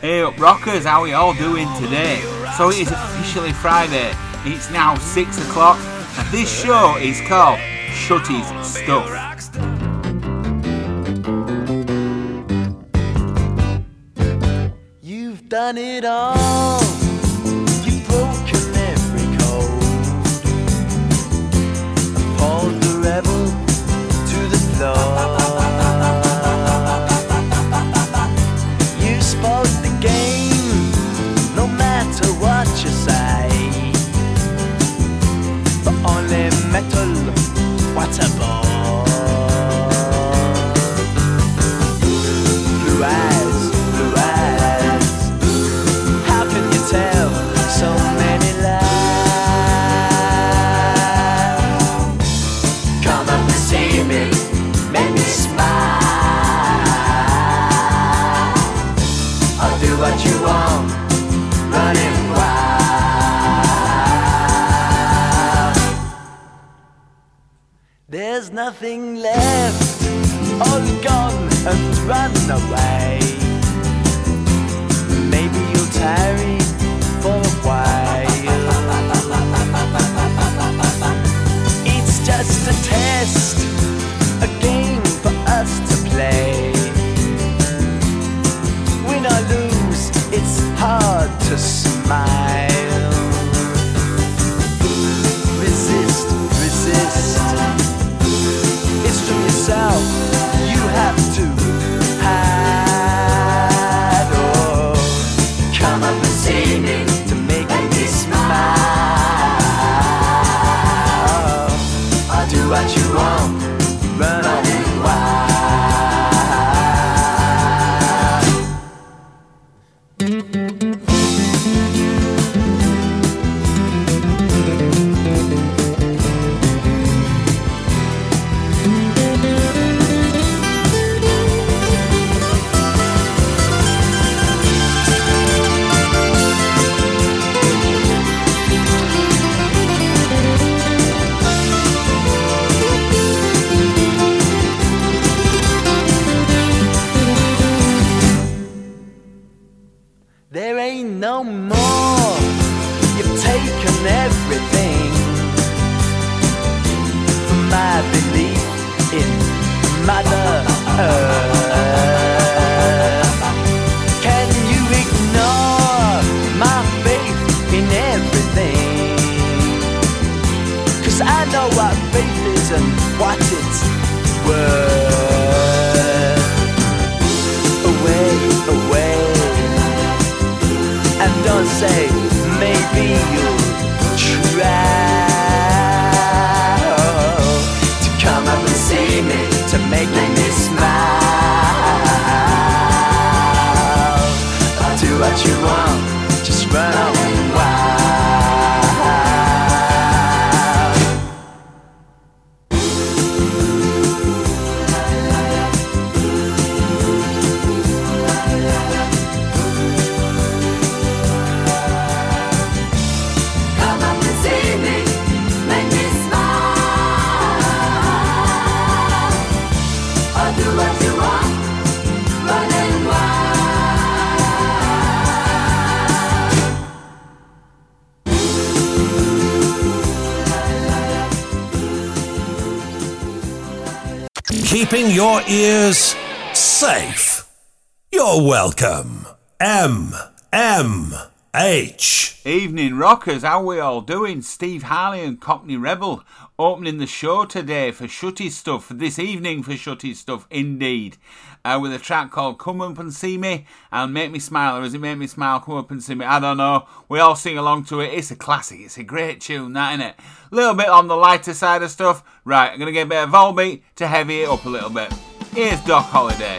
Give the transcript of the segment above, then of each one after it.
Hey up, rockers, how are we all doing today? So it is officially Friday. It's now six o'clock, and this show is called Shutty's Stuff. You've done it all. Keeping your ears safe. You're welcome. M M H. Evening, rockers, how we all doing? Steve Harley and Cockney Rebel opening the show today for Shutty Stuff, this evening for Shutty Stuff, indeed. Uh, with a track called Come Up and See Me and Make Me Smile, or is it Make Me Smile, Come Up and See Me? I don't know. We all sing along to it. It's a classic, it's a great tune, that, isn't it? A little bit on the lighter side of stuff. Right, I'm going to get a bit of Volbeat to heavy it up a little bit. Here's Doc Holliday.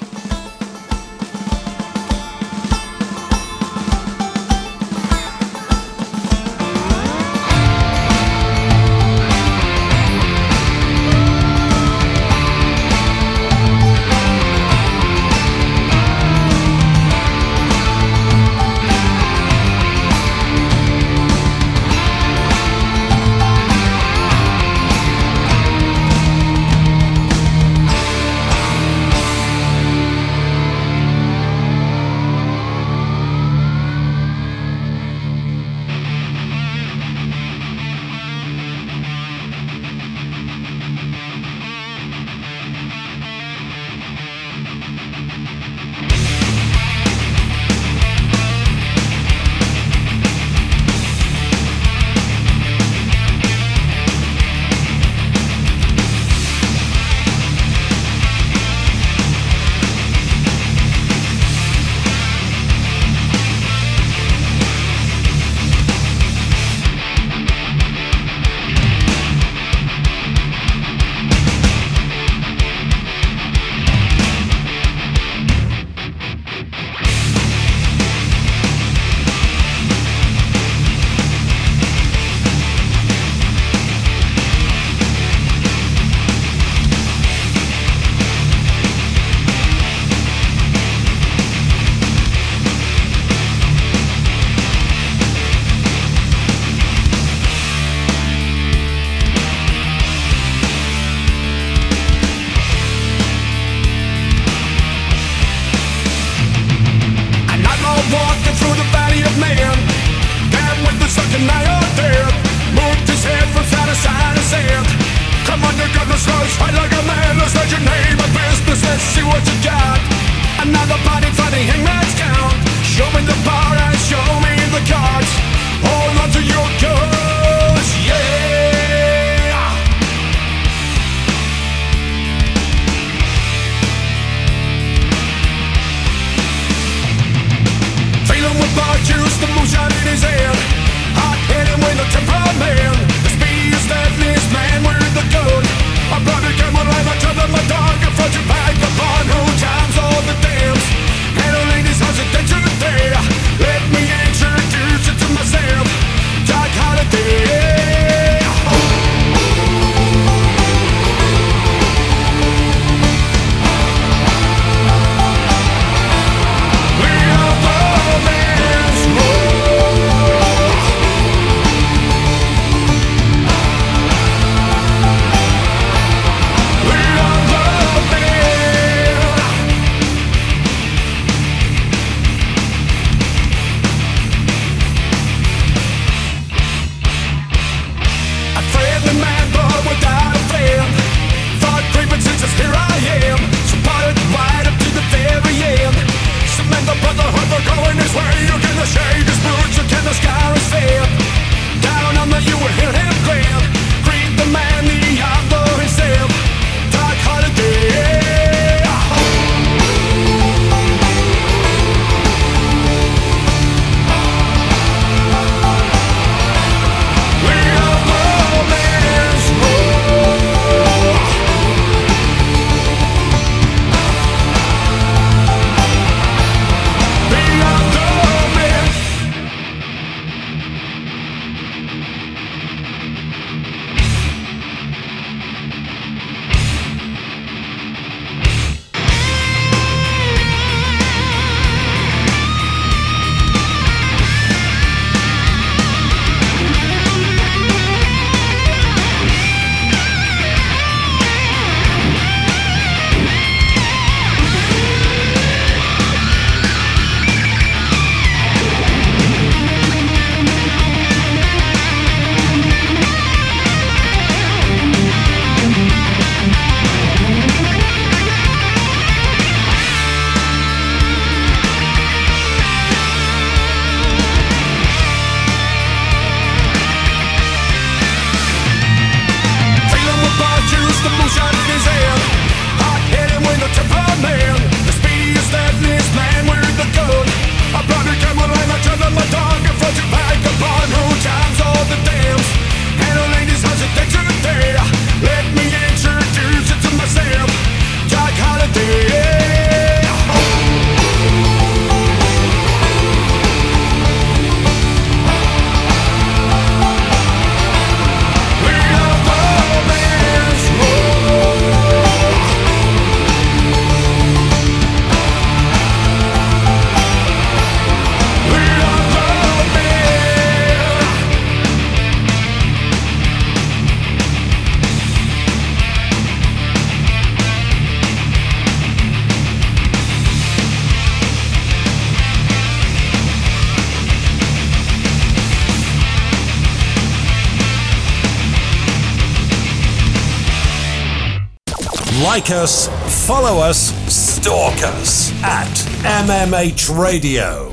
like us, follow us, stalk us at MMH Radio.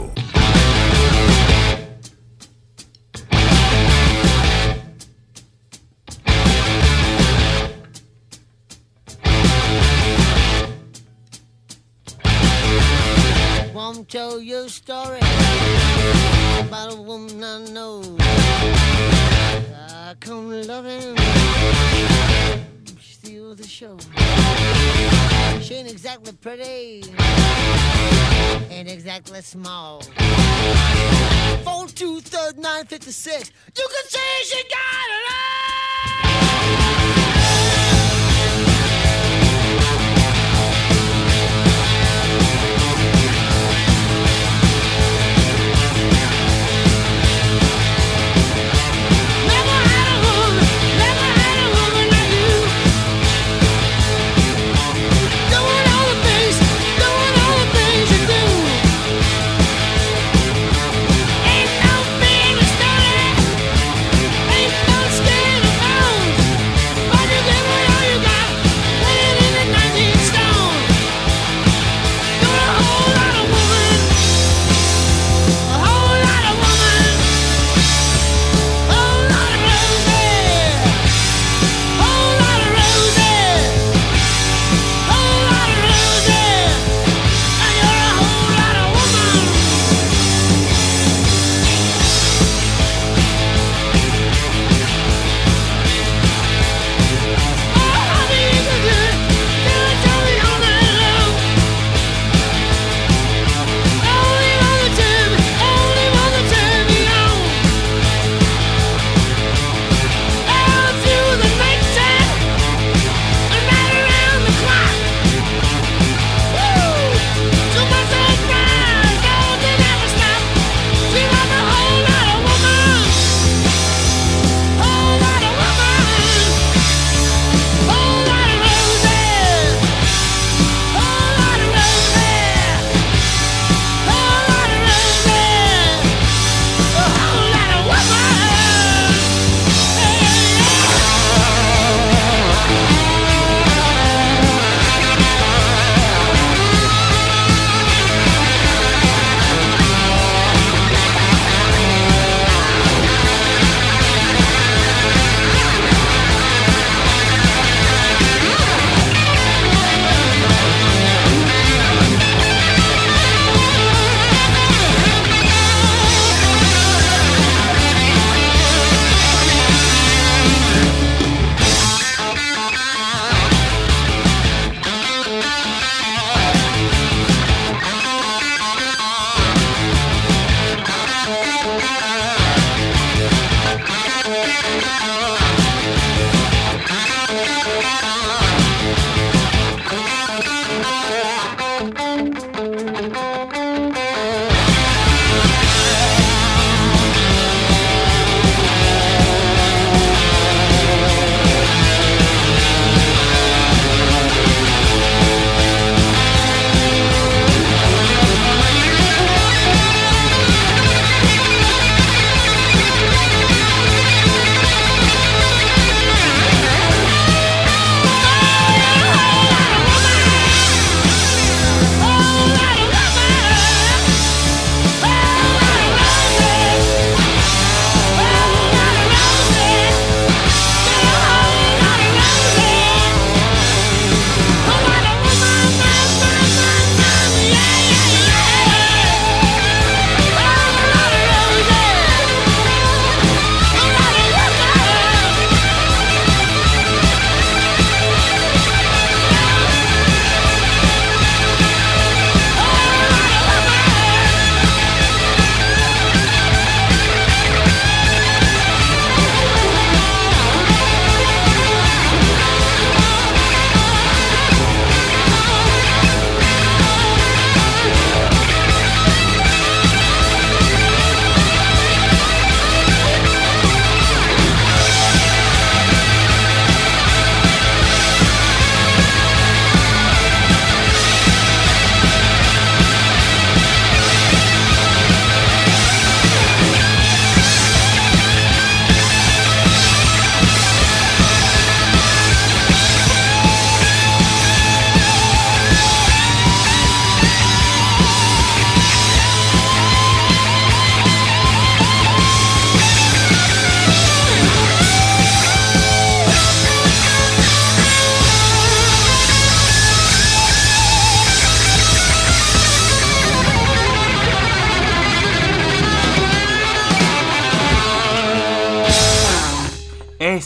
Dallas Mall. You can say she got it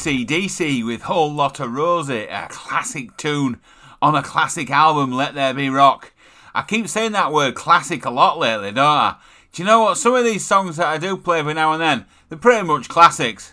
ACDC with Whole Lotta Rosie, a classic tune on a classic album, Let There Be Rock. I keep saying that word classic a lot lately, don't I? Do you know what? Some of these songs that I do play every now and then, they're pretty much classics.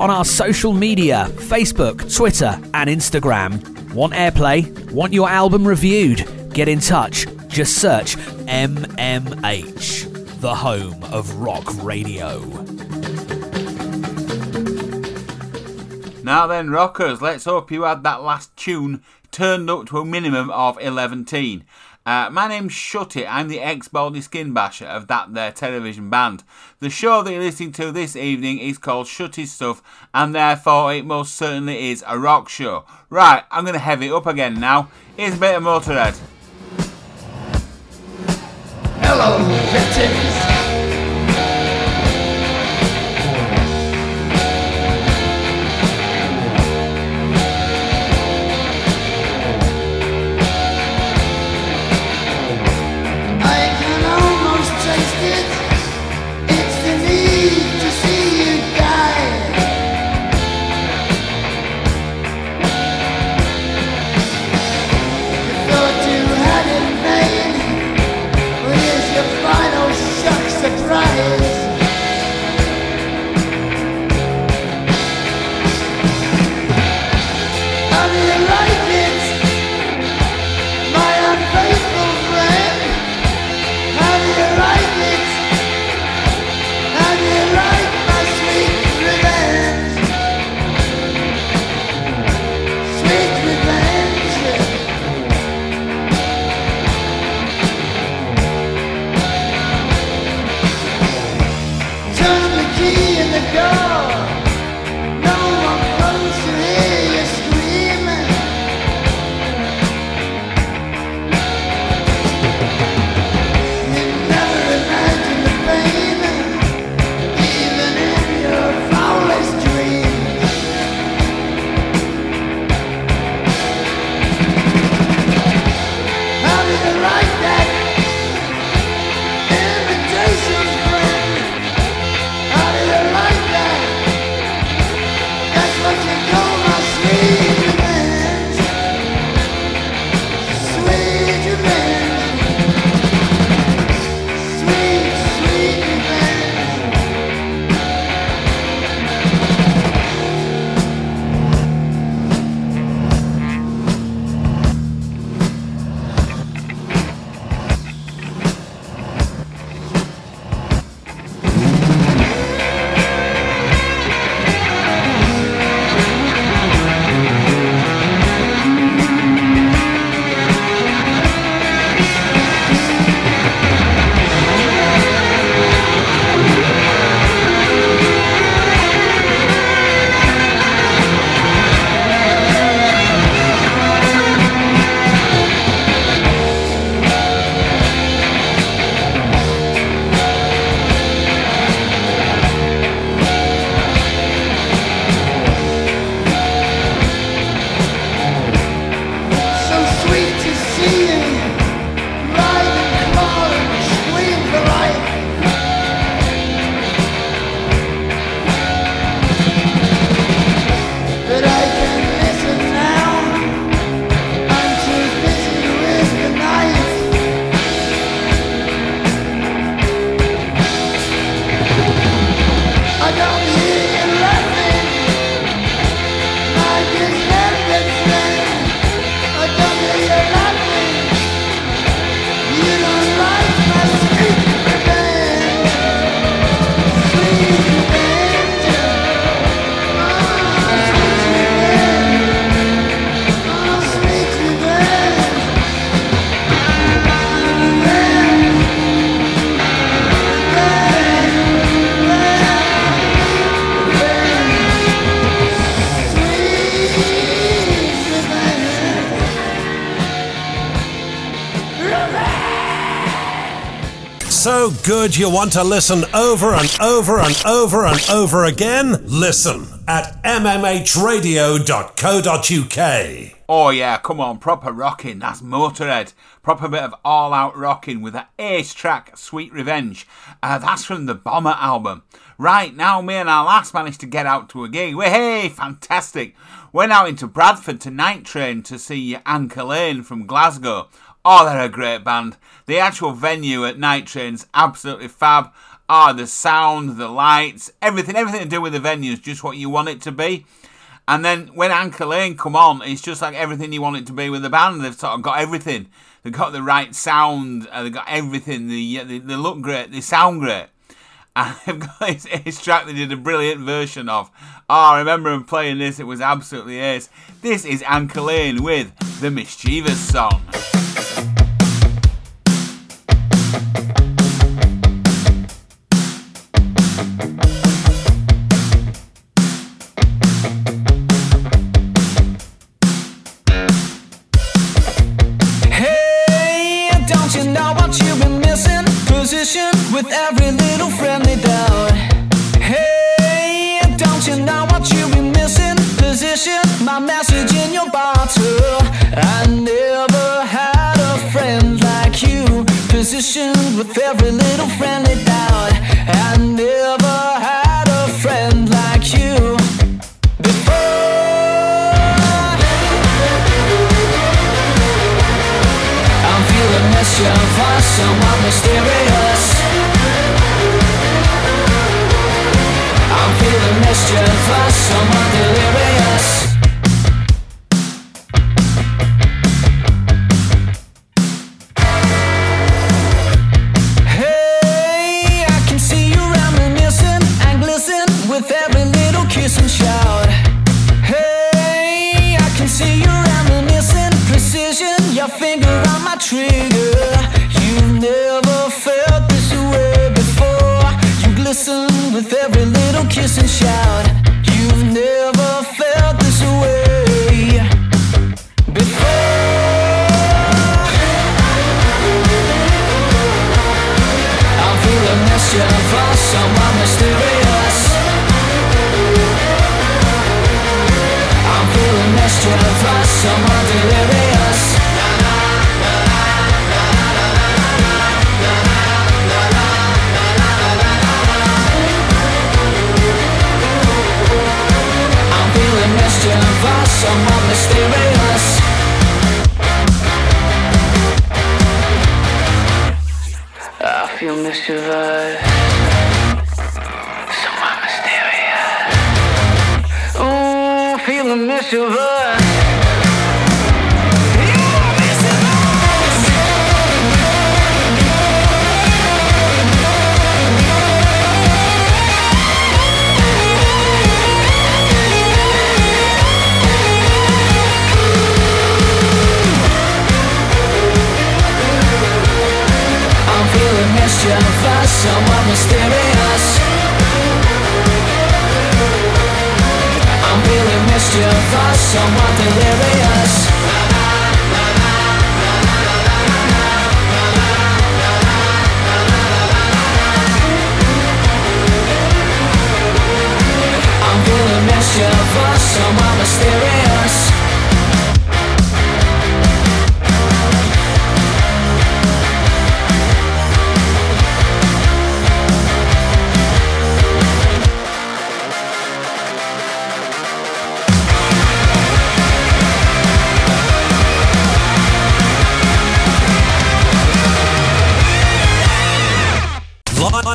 On our social media Facebook, Twitter, and Instagram. Want airplay? Want your album reviewed? Get in touch. Just search MMH, the home of rock radio. Now then, rockers, let's hope you had that last tune turned up to a minimum of 11 teen. Uh, my name's Shut It. I'm the ex Baldy Skin Basher of that there television band. The show that you're listening to this evening is called Shutty Stuff, and therefore it most certainly is a rock show. Right, I'm going to heavy it up again now. Here's a bit of Motorhead. Hello, victims. Good you want to listen over and over and over and over again? Listen at mmhradio.co.uk. Oh yeah, come on, proper rocking. That's Motorhead. Proper bit of all-out rocking with an ace track, Sweet Revenge. Uh, that's from the Bomber album. Right now, me and our last managed to get out to a gig. Well, hey, fantastic! Went out into Bradford to Nightrain to see Anchor Lane from Glasgow. Oh, they're a great band. The actual venue at Nightrain's absolutely fab. Ah, the sound, the lights, everything, everything to do with the venue is just what you want it to be. And then when Anchor Lane come on, it's just like everything you want it to be with the band. They've sort of got everything. They've got the right sound. Uh, they've got everything. They, they, they look great. They sound great. And they've got this track they did a brilliant version of. Oh, I remember them playing this. It was absolutely ace. This is Anchor Lane with the Mischievous song. Every little friendly doubt. Hey, don't you know what you've been missing? Position my message in your bottle. I never had a friend like you. Positioned with every little friendly doubt. I never had a friend like you before. I'm feeling mischief for someone mysterious. Mischief for someone delirious. You glisten with every little kiss and shout. Feel mischievous. Someone mysterious. Ooh, feeling mischievous. I'm feeling mischievous, someone delirious. Mysterious.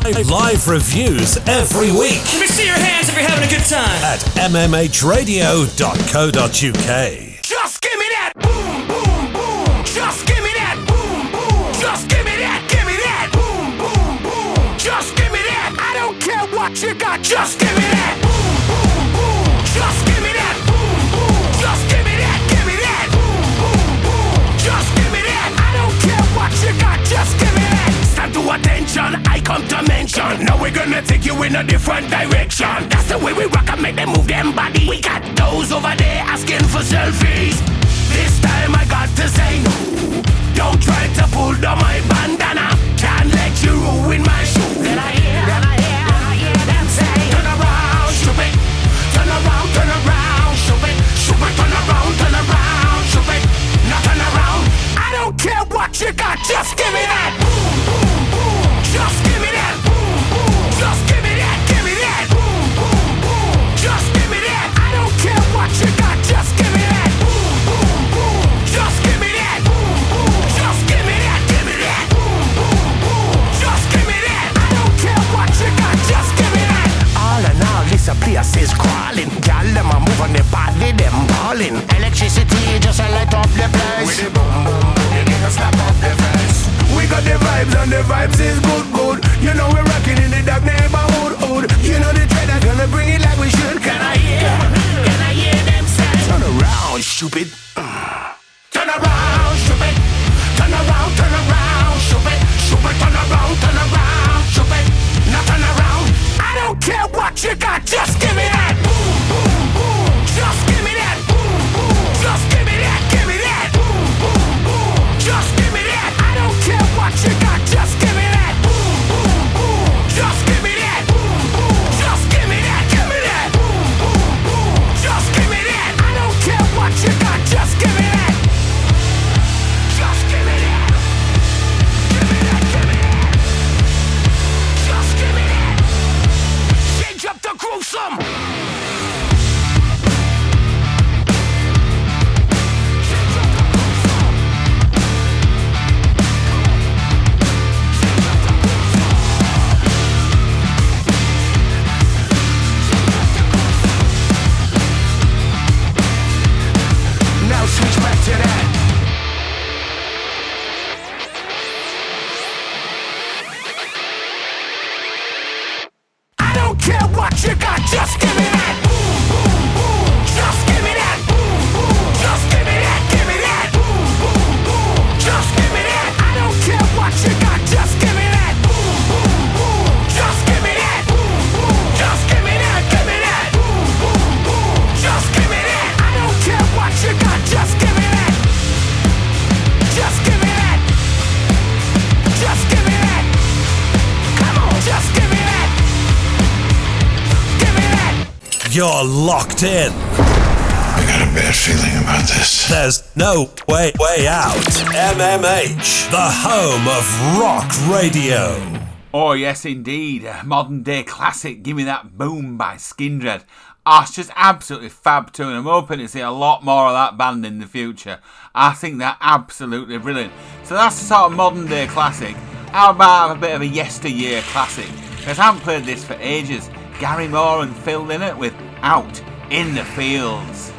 Live, reviews every week Let me see your hands if you're having a good time. at mmhradio.co.uk. Just give me that boom, boom, boom. Just give me that boom, boom. Just give me that, give me that boom, boom, boom. Just give me that. I don't care what you got. Just give me that gonna take you in a different direction. That's the way we rock and make them move them body. We got those over there asking for selfies. This time I got to say no. Don't try to pull down my bandana. Can't let you ruin my shoe. 10. I got a bad feeling about this. There's no way, way out. MMH, the home of rock radio. Oh, yes, indeed. A modern day classic, Gimme That Boom by Skindred. Oh, it's just absolutely fab tune. I'm hoping to see a lot more of that band in the future. I think they're absolutely brilliant. So that's the sort of modern day classic. How about a bit of a yesteryear classic? Because I haven't played this for ages. Gary Moore and Phil Lynott with Out in the Fields.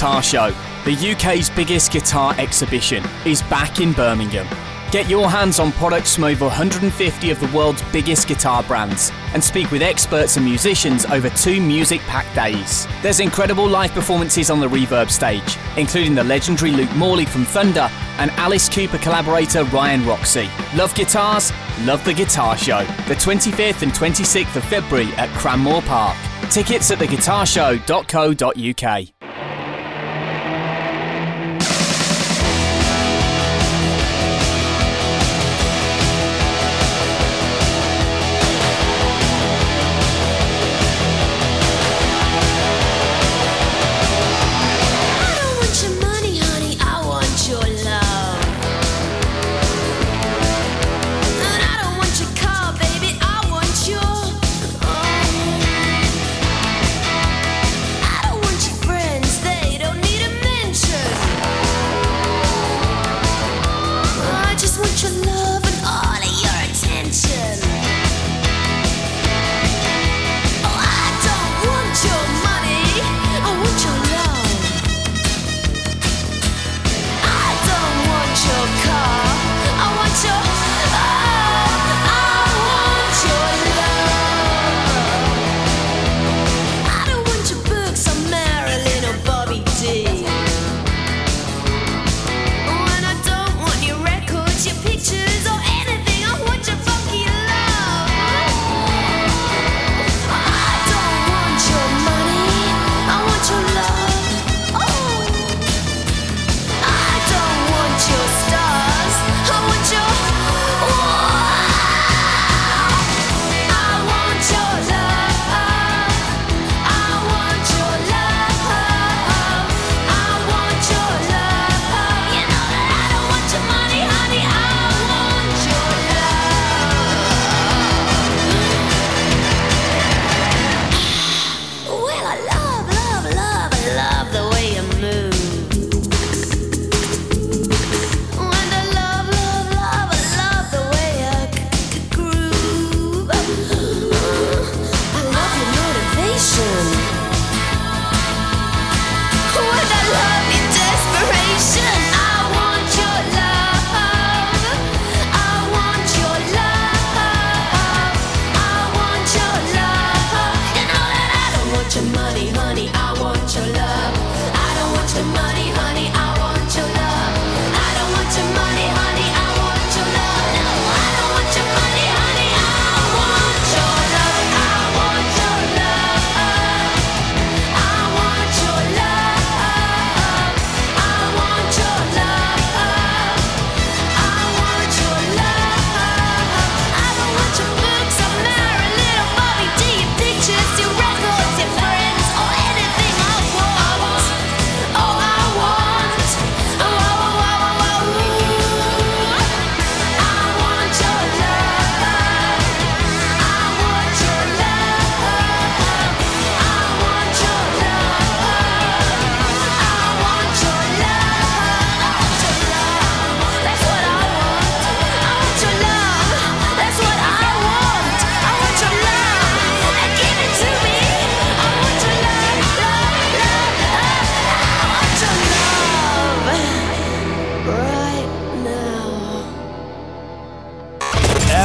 Guitar Show, the UK's biggest guitar exhibition, is back in Birmingham. Get your hands on products from over 150 of the world's biggest guitar brands and speak with experts and musicians over two music packed days. There's incredible live performances on the Reverb stage, including the legendary Luke Morley from Thunder and Alice Cooper collaborator Ryan Roxie. Love guitars? Love the Guitar Show. The 25th and 26th of February at Cranmore Park. Tickets at theguitarshow.co.uk.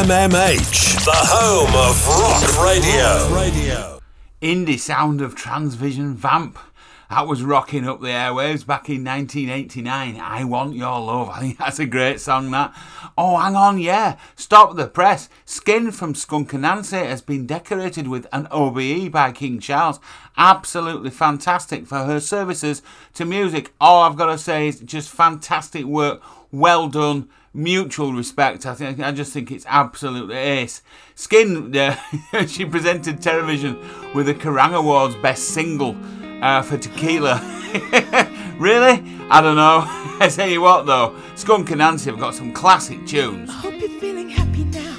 MMH, the home of rock radio. Radio. Indie sound of Transvision Vamp. That was rocking up the airwaves back in 1989. I Want Your Love. I think that's a great song, that. Oh, hang on, yeah. Stop the press. Skin from Skunk Anansie has been decorated with an OBE by King Charles. Absolutely fantastic for her services to music. All I've got to say is just fantastic work. Well done. Mutual respect. I think I just think it's absolutely ace. Skin, uh, she presented television with the Kerrang Awards Best Single uh, for Tequila. really? I don't know. I tell you what though, Skunk Anansie have got some classic tunes. I hope you're feeling happy now.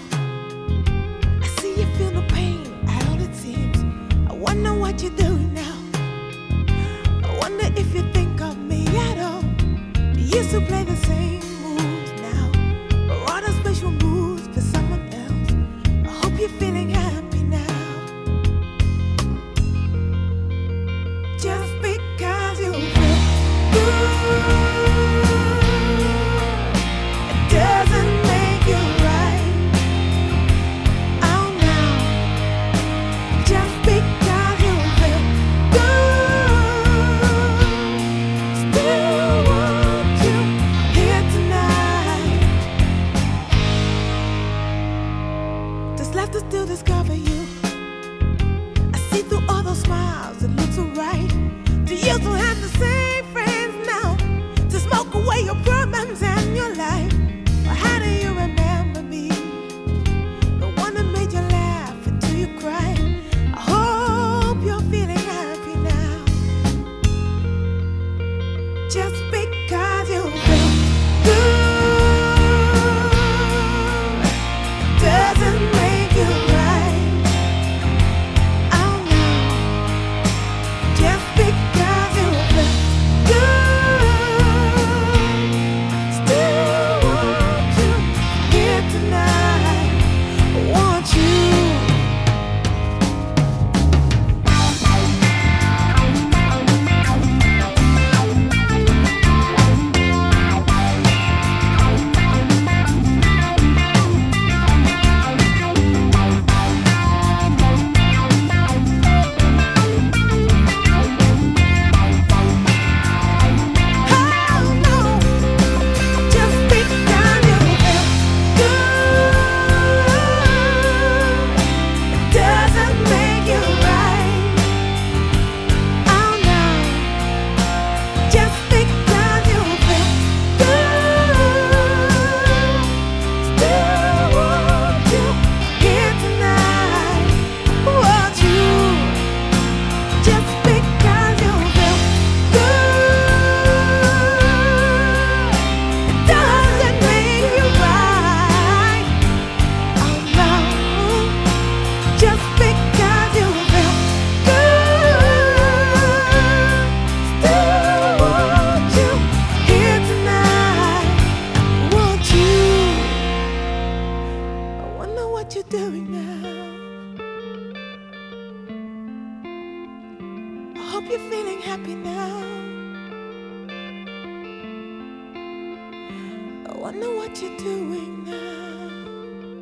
Wonder what you're doing now.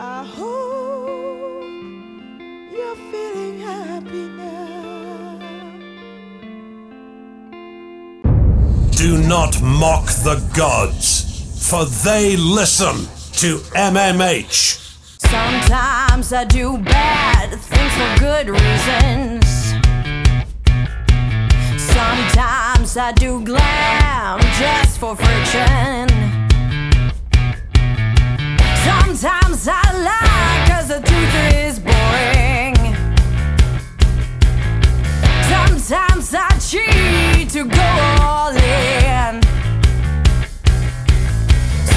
I hope you're feeling happy now. Do not mock the gods, for they listen to MMH. Sometimes I do bad things for good reasons. Sometimes I do glam just for friction. Sometimes I lie cause the truth is boring. Sometimes I cheat to go all in.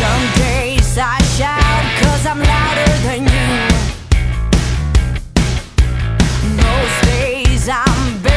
Some days I shout cause I'm louder than you. Most days I'm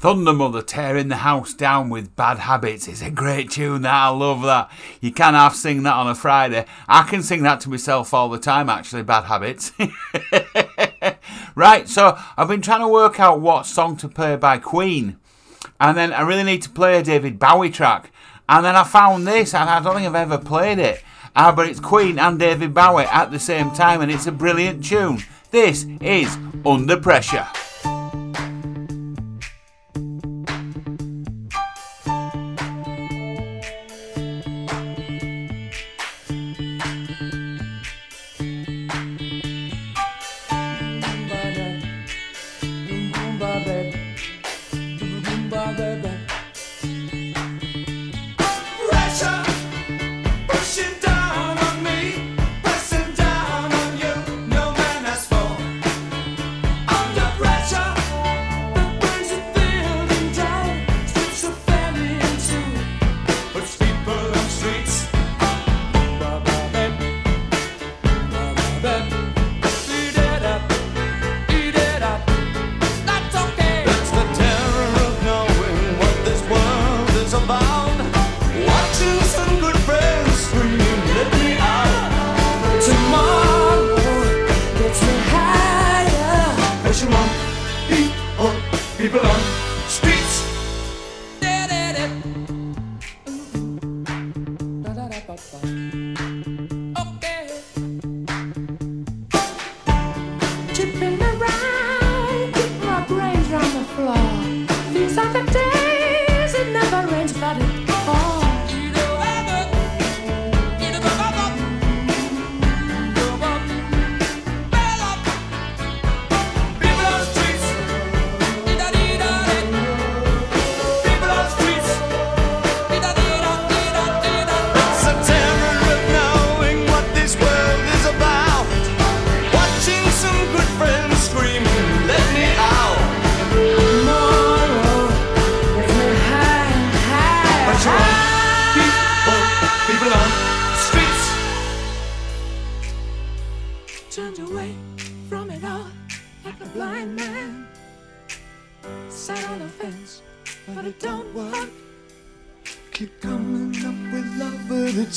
Thundermother tearing the house down with bad habits. It's a great tune that I love that. You can half sing that on a Friday. I can sing that to myself all the time actually, bad habits. right, so I've been trying to work out what song to play by Queen. And then I really need to play a David Bowie track. And then I found this and I don't think I've ever played it. Ah, but it's Queen and David Bowie at the same time and it's a brilliant tune. This is Under Pressure. Pressure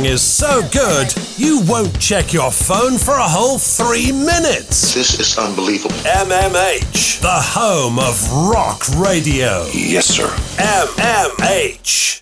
song is so good, you won't check your phone for a whole three minutes. This is unbelievable. MMH, the home of rock radio. Yes, sir. MMH.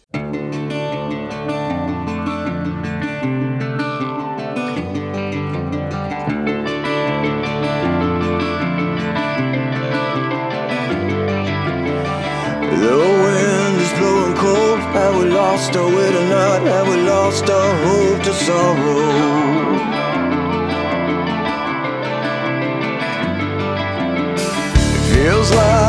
lost all hope to sorrow. It feels like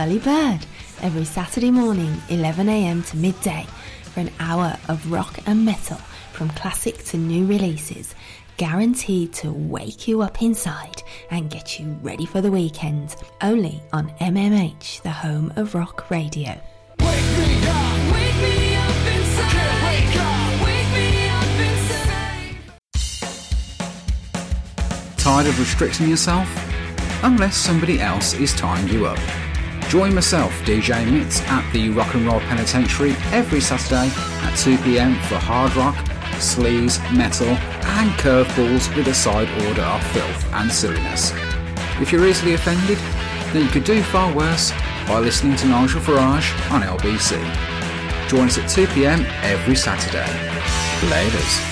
early bird, every Saturday morning, 11am to midday, for an hour of rock and metal from classic to new releases, guaranteed to wake you up inside and get you ready for the weekend. Only on MMH, the home of rock radio. Tired of restricting yourself? Unless somebody else is tying you up. Join myself, DJ Mitz, at the Rock and Roll Penitentiary every Saturday at 2pm for hard rock, sleaze, metal, and curveballs with a side order of filth and silliness. If you're easily offended, then you could do far worse by listening to Nigel Farage on LBC. Join us at 2pm every Saturday. Laters.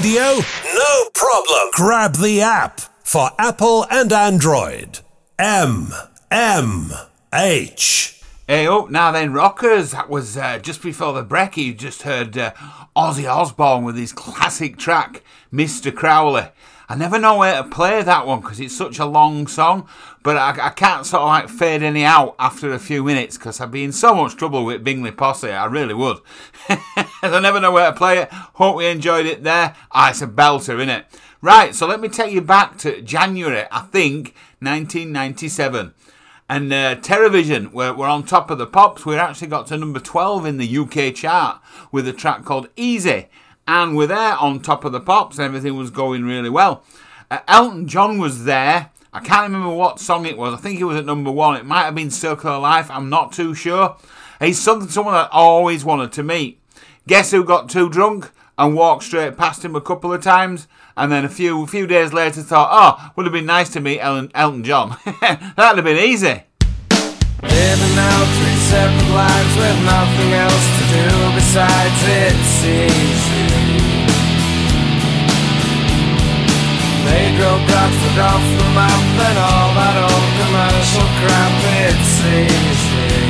Radio? No problem. Grab the app for Apple and Android. M M H. Hey up now then, rockers. That was uh, just before the break. You just heard uh, Ozzy Osbourne with his classic track, Mr. Crowley. I never know where to play that one because it's such a long song, but I, I can't sort of like fade any out after a few minutes because I'd be in so much trouble with Bingley Posse. I really would. I never know where to play it. Hope we enjoyed it there. Ah, it's a belter, isn't it? Right, so let me take you back to January, I think, 1997. And uh, Terrorvision were, were on top of the pops. We actually got to number 12 in the UK chart with a track called Easy. And we're there on top of the pops. Everything was going really well. Uh, Elton John was there. I can't remember what song it was. I think it was at number one. It might have been Circle of Life. I'm not too sure. He's something someone I always wanted to meet. Guess who got too drunk and walked straight past him a couple of times? And then a few few days later thought, oh, would have been nice to meet Ellen, Elton John. That'd have been easy. Living out three separate lives with nothing else to do besides it's easy. They off the map and all that old commercial crap, it's easy.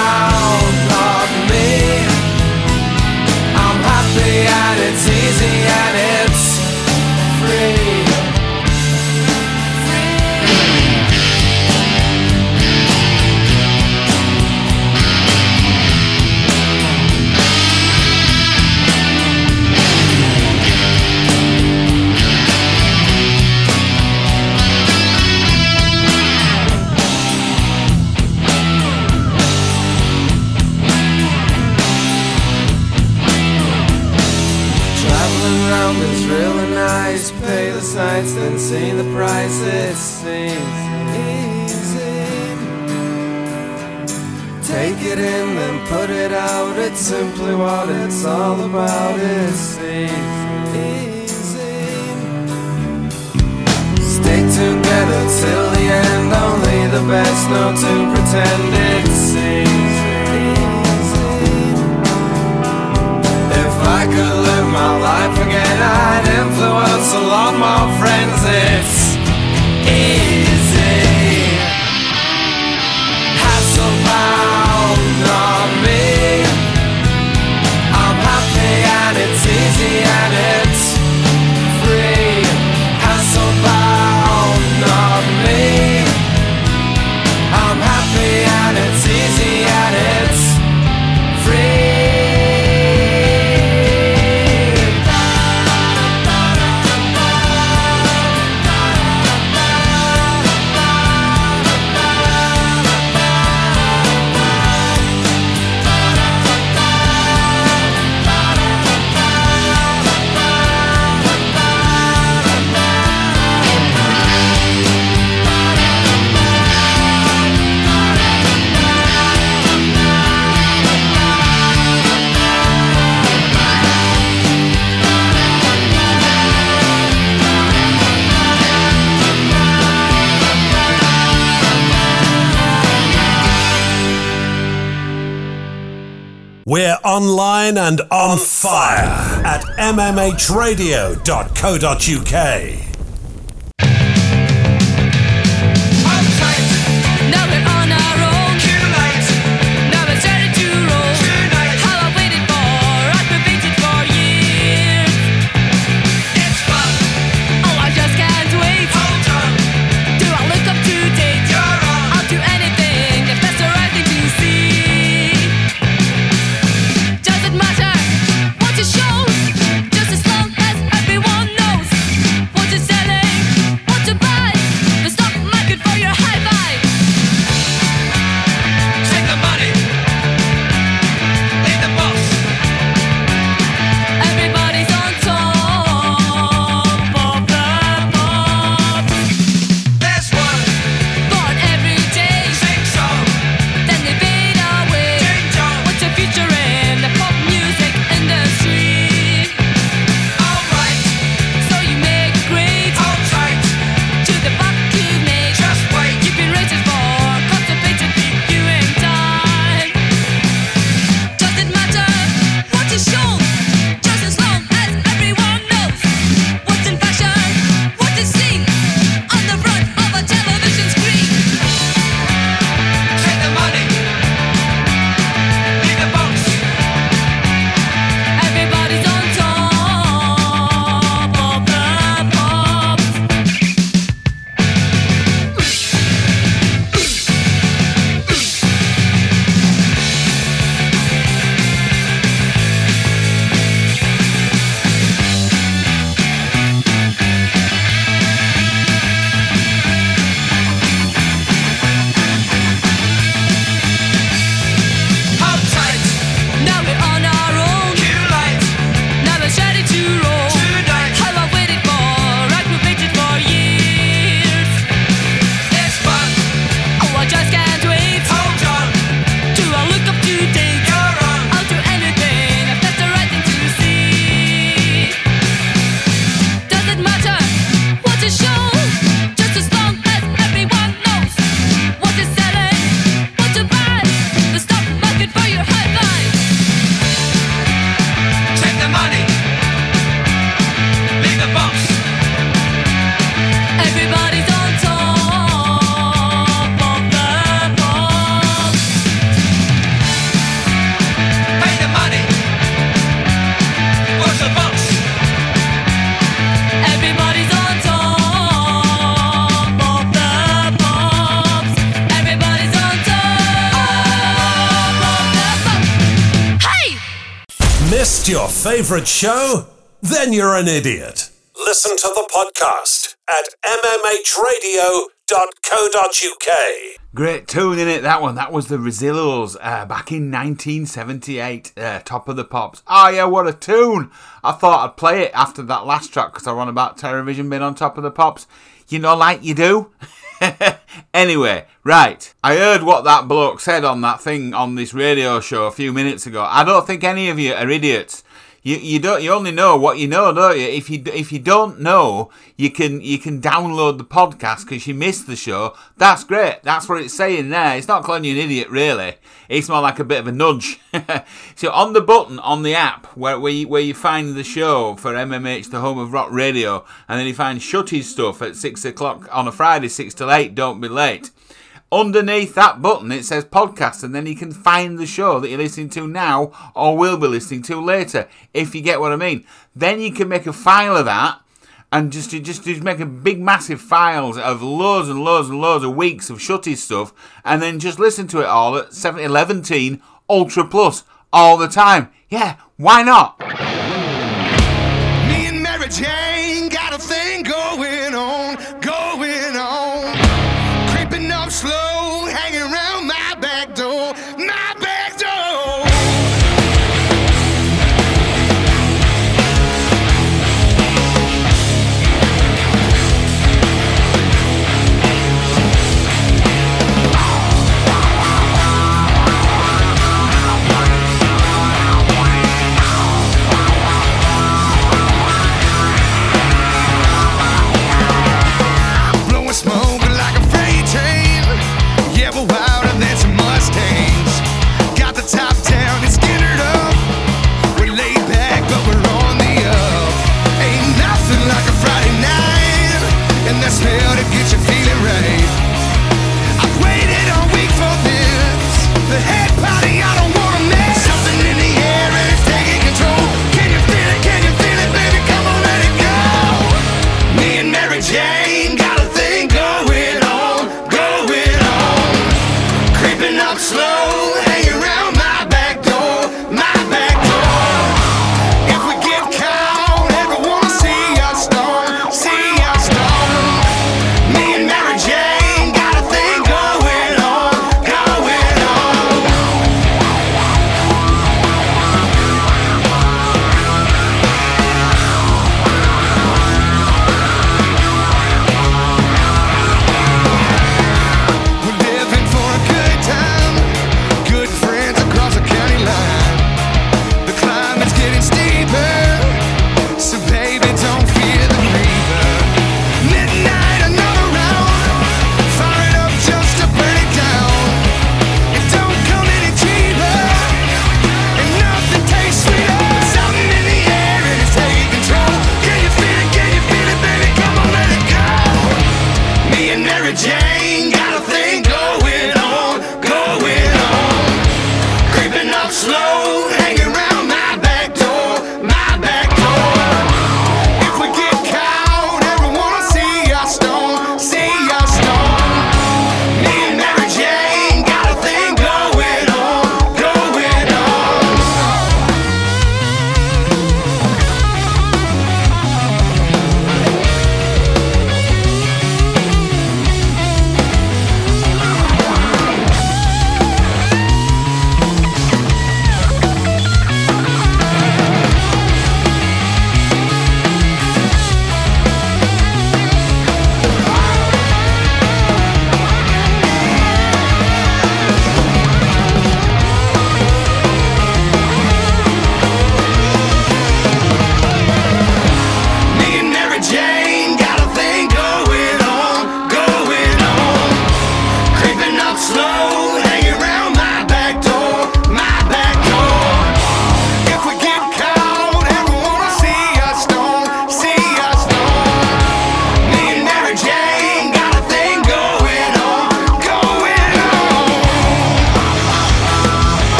it's Sights, then see the price. It seems easy. Take it in, then put it out. It's simply what it's all about. It's easy. Stick together till the end. Only the best know to pretend it's easy. I could live my life again, I'd influence a lot more friends. It's online and on fire at mmhradio.co.uk. show? Then you're an idiot. Listen to the podcast at mmhradio.co.uk. Great tune in it, that one. That was the Rezillos uh, back in 1978, uh, Top of the Pops. Oh, yeah, what a tune! I thought I'd play it after that last track because I run about Terrorvision being on Top of the Pops. You know, like you do. anyway, right. I heard what that bloke said on that thing on this radio show a few minutes ago. I don't think any of you are idiots. You, you don't you only know what you know, don't you? If you if you don't know, you can you can download the podcast because you missed the show. That's great. That's what it's saying there. It's not calling you an idiot, really. It's more like a bit of a nudge. so on the button on the app where where you, where you find the show for MMH, the home of rock radio, and then you find Shutty's stuff at six o'clock on a Friday, six till eight. Don't be late. Underneath that button, it says podcast, and then you can find the show that you're listening to now or will be listening to later, if you get what I mean. Then you can make a file of that and just just, just make a big, massive files of loads and loads and loads of weeks of shutty stuff, and then just listen to it all at 711 Ultra Plus all the time. Yeah, why not? Me and Mary Jane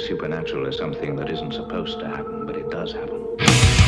Supernatural is something that isn't supposed to happen, but it does happen.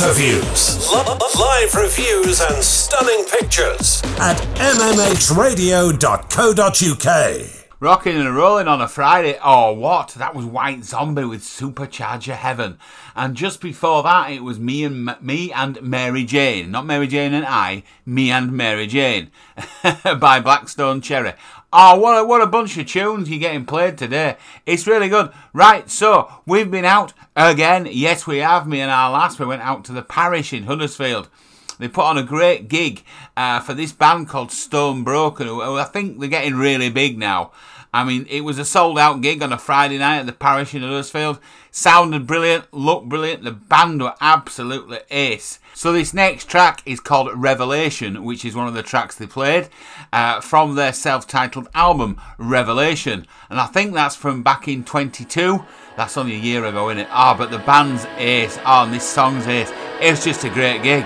Interviews, live reviews, and stunning pictures at mmhradio.co.uk. Rocking and rolling on a Friday. Oh, what? That was White Zombie with Supercharger Heaven. And just before that, it was me and me and Mary Jane. Not Mary Jane and I, me and Mary Jane by Black Stone Cherry. Oh, what a, what a bunch of tunes you're getting played today. It's really good. Right, so we've been out again. Yes, we have. Me and our last, we went out to the parish in Huddersfield. They put on a great gig uh, for this band called Stone Broken, who, who I think they're getting really big now. I mean, it was a sold out gig on a Friday night at the parish in Huddersfield. Sounded brilliant, looked brilliant. The band were absolutely ace. So this next track is called Revelation, which is one of the tracks they played uh, from their self-titled album Revelation, and I think that's from back in 22. That's only a year ago, isn't it? Ah, but the band's ace. Oh, and this song's ace. It's just a great gig.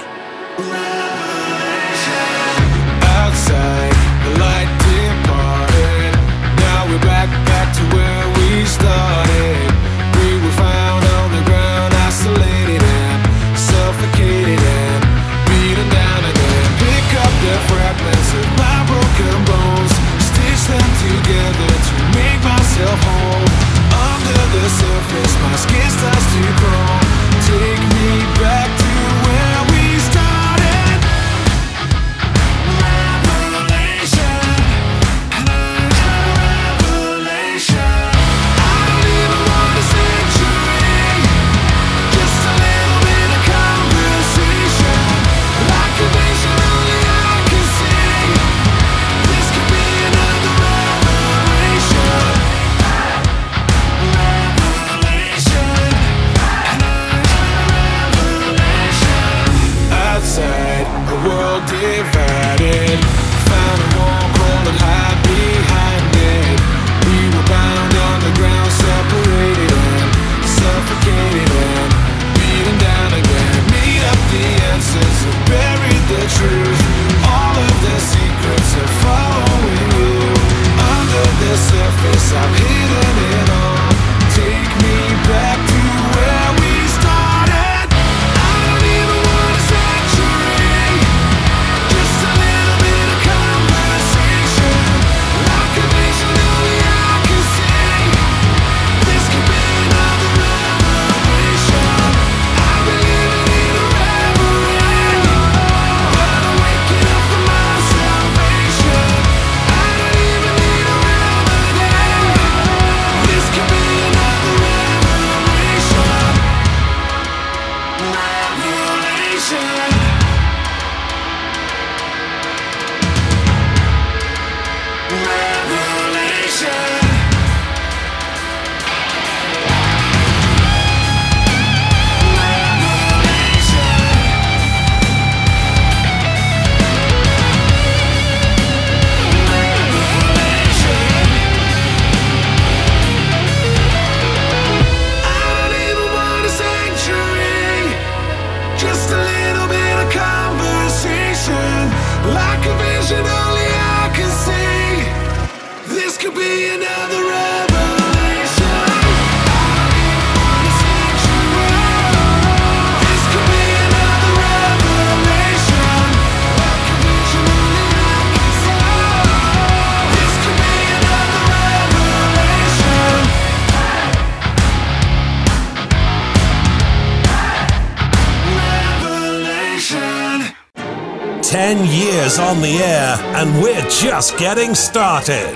is on the air, and we're just getting started.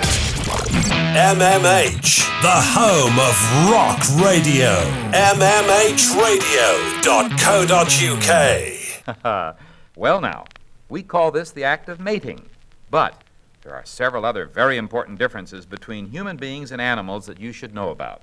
MMH, the home of rock radio. MMHradio.co.uk. well, now, we call this the act of mating, but there are several other very important differences between human beings and animals that you should know about.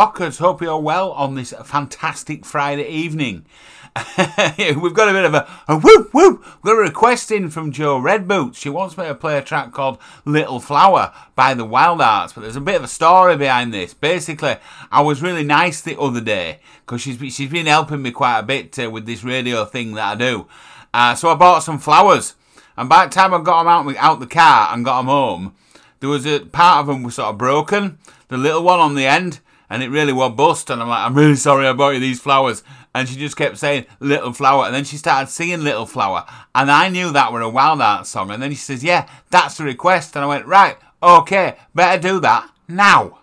Rockers. Hope you're well on this fantastic Friday evening. We've got a bit of a, a whoop whoop. We've got a request in from Joe Redboots. She wants me to play a track called Little Flower by the Wildhearts, but there's a bit of a story behind this. Basically, I was really nice the other day because she's she's been helping me quite a bit uh, with this radio thing that I do. Uh, so I bought some flowers, and by the time I got them out out the car and got them home, there was a part of them was sort of broken, the little one on the end, and it really was bust. And I'm like, I'm really sorry I bought you these flowers. And she just kept saying little flower, and then she started singing little flower, and I knew that were a Wildhearts song. And then she says, "Yeah, that's the request," and I went, "Right, okay, better do that now."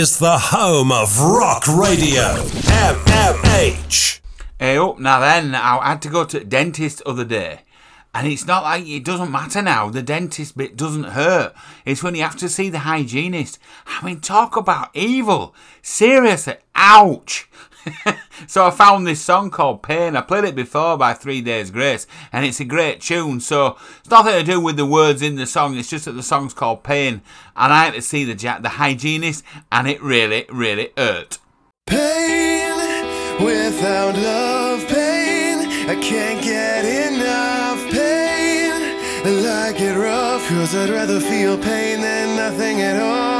Is the home of rock radio. MMH. Hey up now then, I had to go to dentist other day. And it's not like it doesn't matter now. The dentist bit doesn't hurt. It's when you have to see the hygienist. I mean, talk about evil. Seriously, ouch. so I found this song called Pain. I played it before by Three Days Grace, and it's a great tune. So it's nothing to do with the words in the song. It's just that the song's called Pain, and I had to see the the hygienist, and it really, really hurt. Pain without love, pain. I can't get enough pain. I like it rough, cause I'd rather feel pain than nothing at all.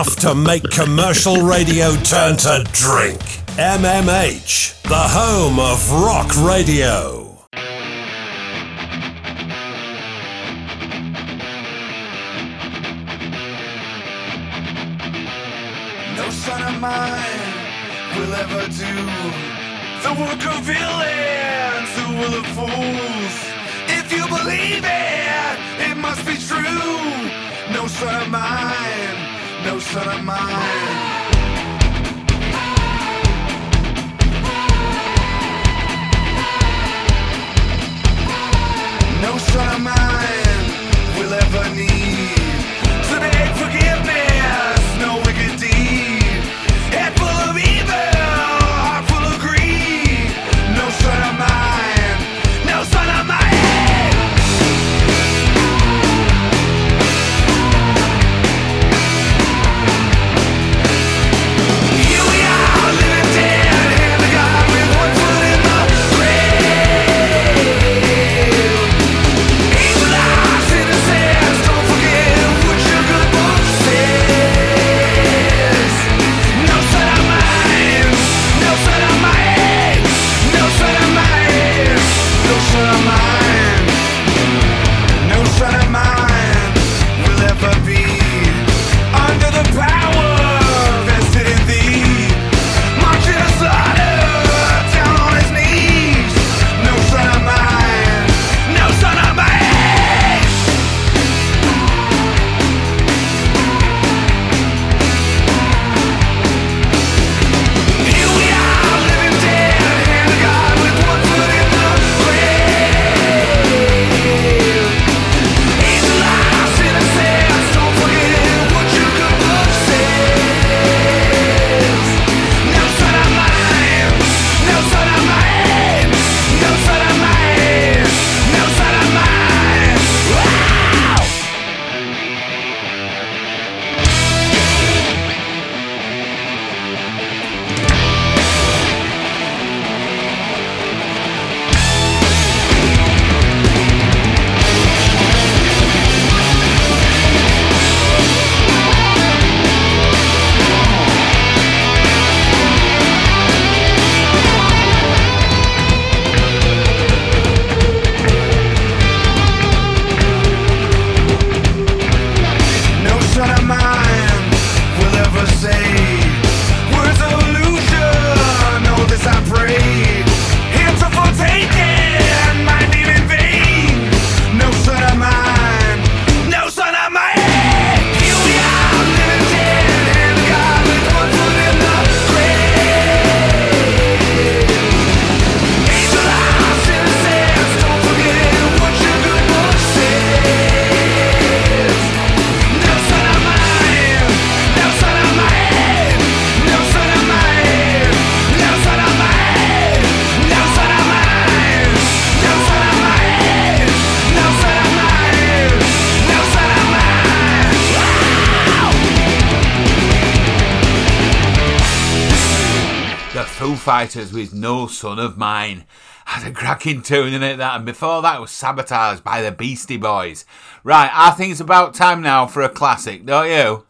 enough to make commercial radio turn to drink. MMH, the home of rock radio. With No Son of Mine. Had a cracking tune in it, that, and before that was Sabotaged by the Beastie Boys. Right, I think it's about time now for a classic, don't you?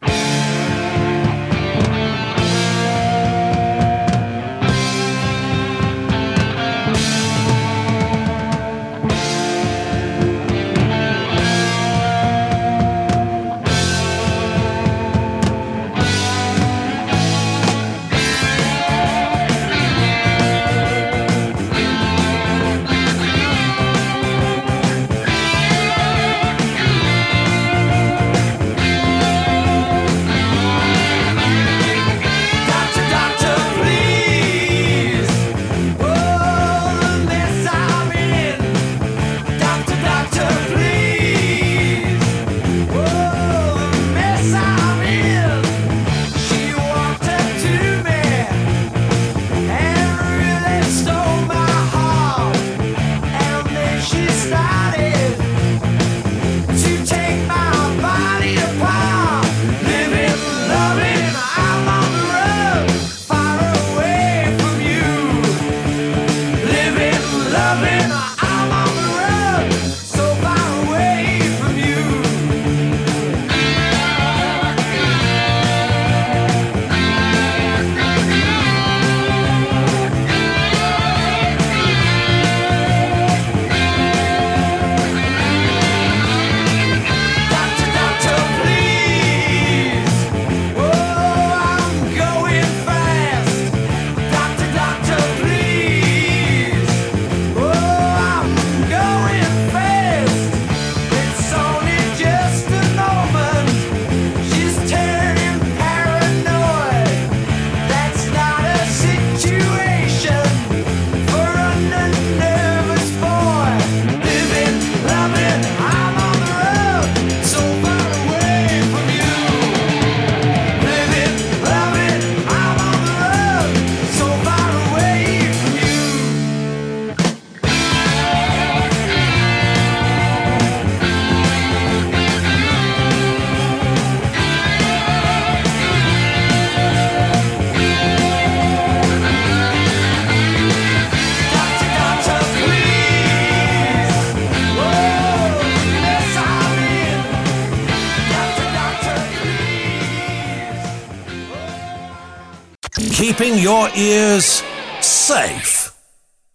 Keeping your ears safe.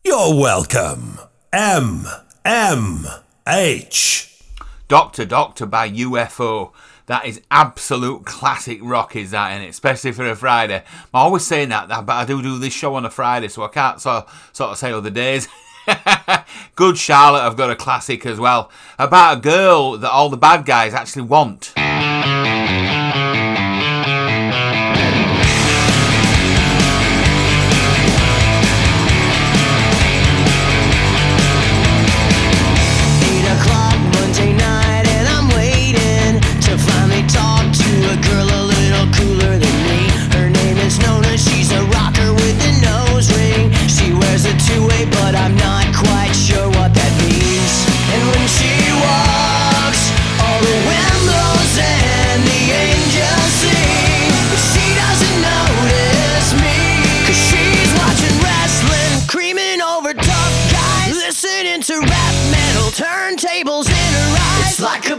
You're welcome. M M H. Doctor Doctor by UFO. That is absolute classic rock, is that, in it? Especially for a Friday. I'm always saying that, but I do do this show on a Friday, so I can't sort, sort of say other days. Good Charlotte, I've got a classic as well. About a girl that all the bad guys actually want. labels in her eyes. It's like a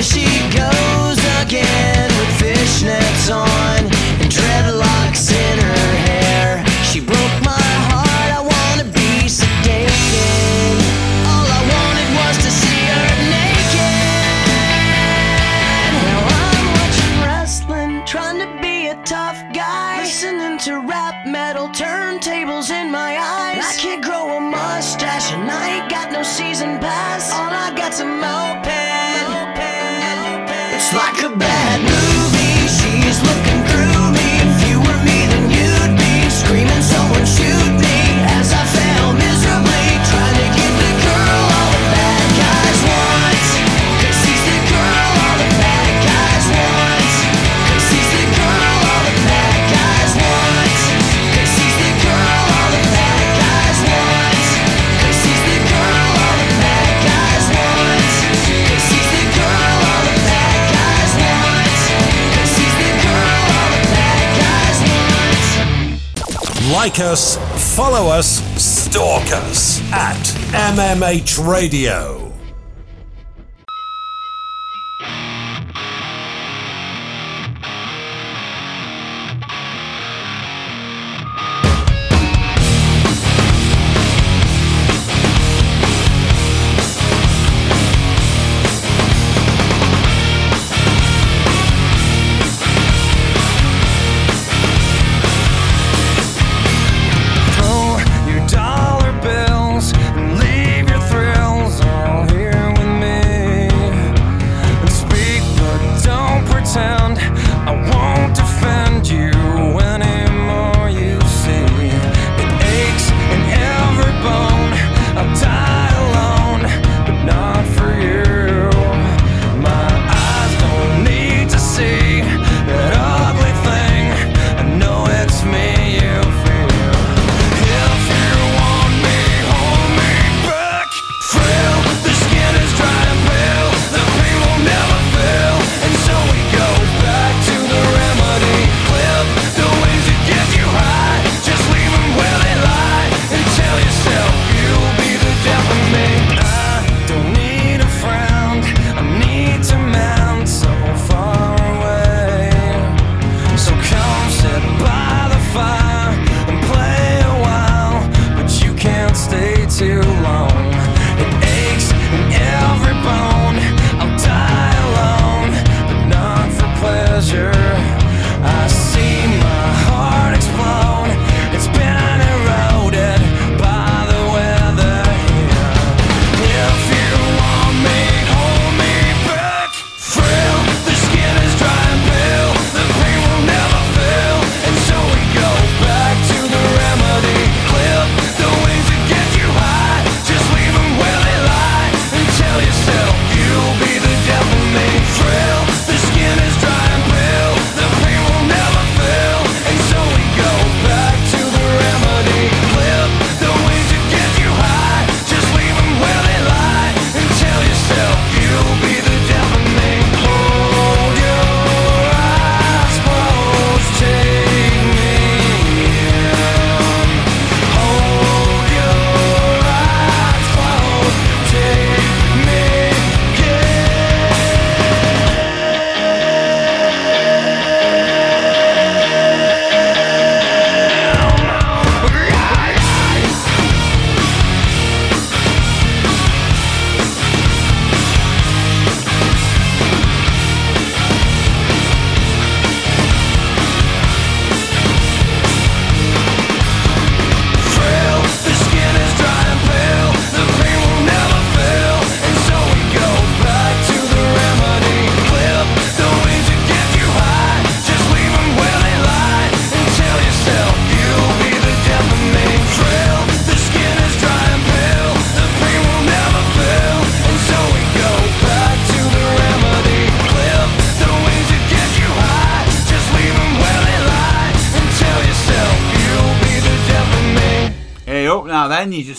she like us, follow us, stalk us at MMH Radio.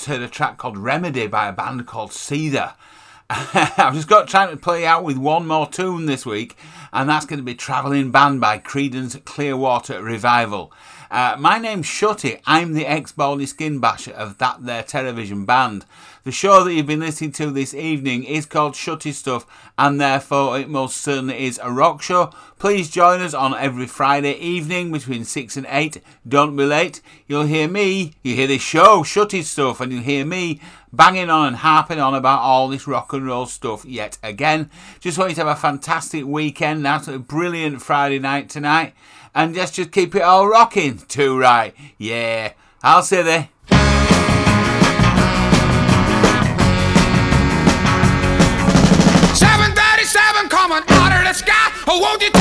heard a track called Remedy by a band called Seether. I've just got time to play out with one more tune this week, and that's going to be Travelling Band by Creedence Clearwater Revival. Uh, my name's Shutty. I'm the ex-baldy skin basher of that there Terrorvision band. The show that you've been listening to this evening is called Shutty Stuff, and therefore it most certainly is a rock show. Please join us on every Friday evening between 6 and 8. Don't be late. You'll hear me, you hear this show, Shutty Stuff, and you'll hear me banging on and harping on about all this rock and roll stuff yet again. Just want you to have a fantastic weekend, That's a brilliant Friday night tonight, and just just keep it all rocking. Too right, yeah. I'll see you there. 737 coming out of the sky. Oh, won't you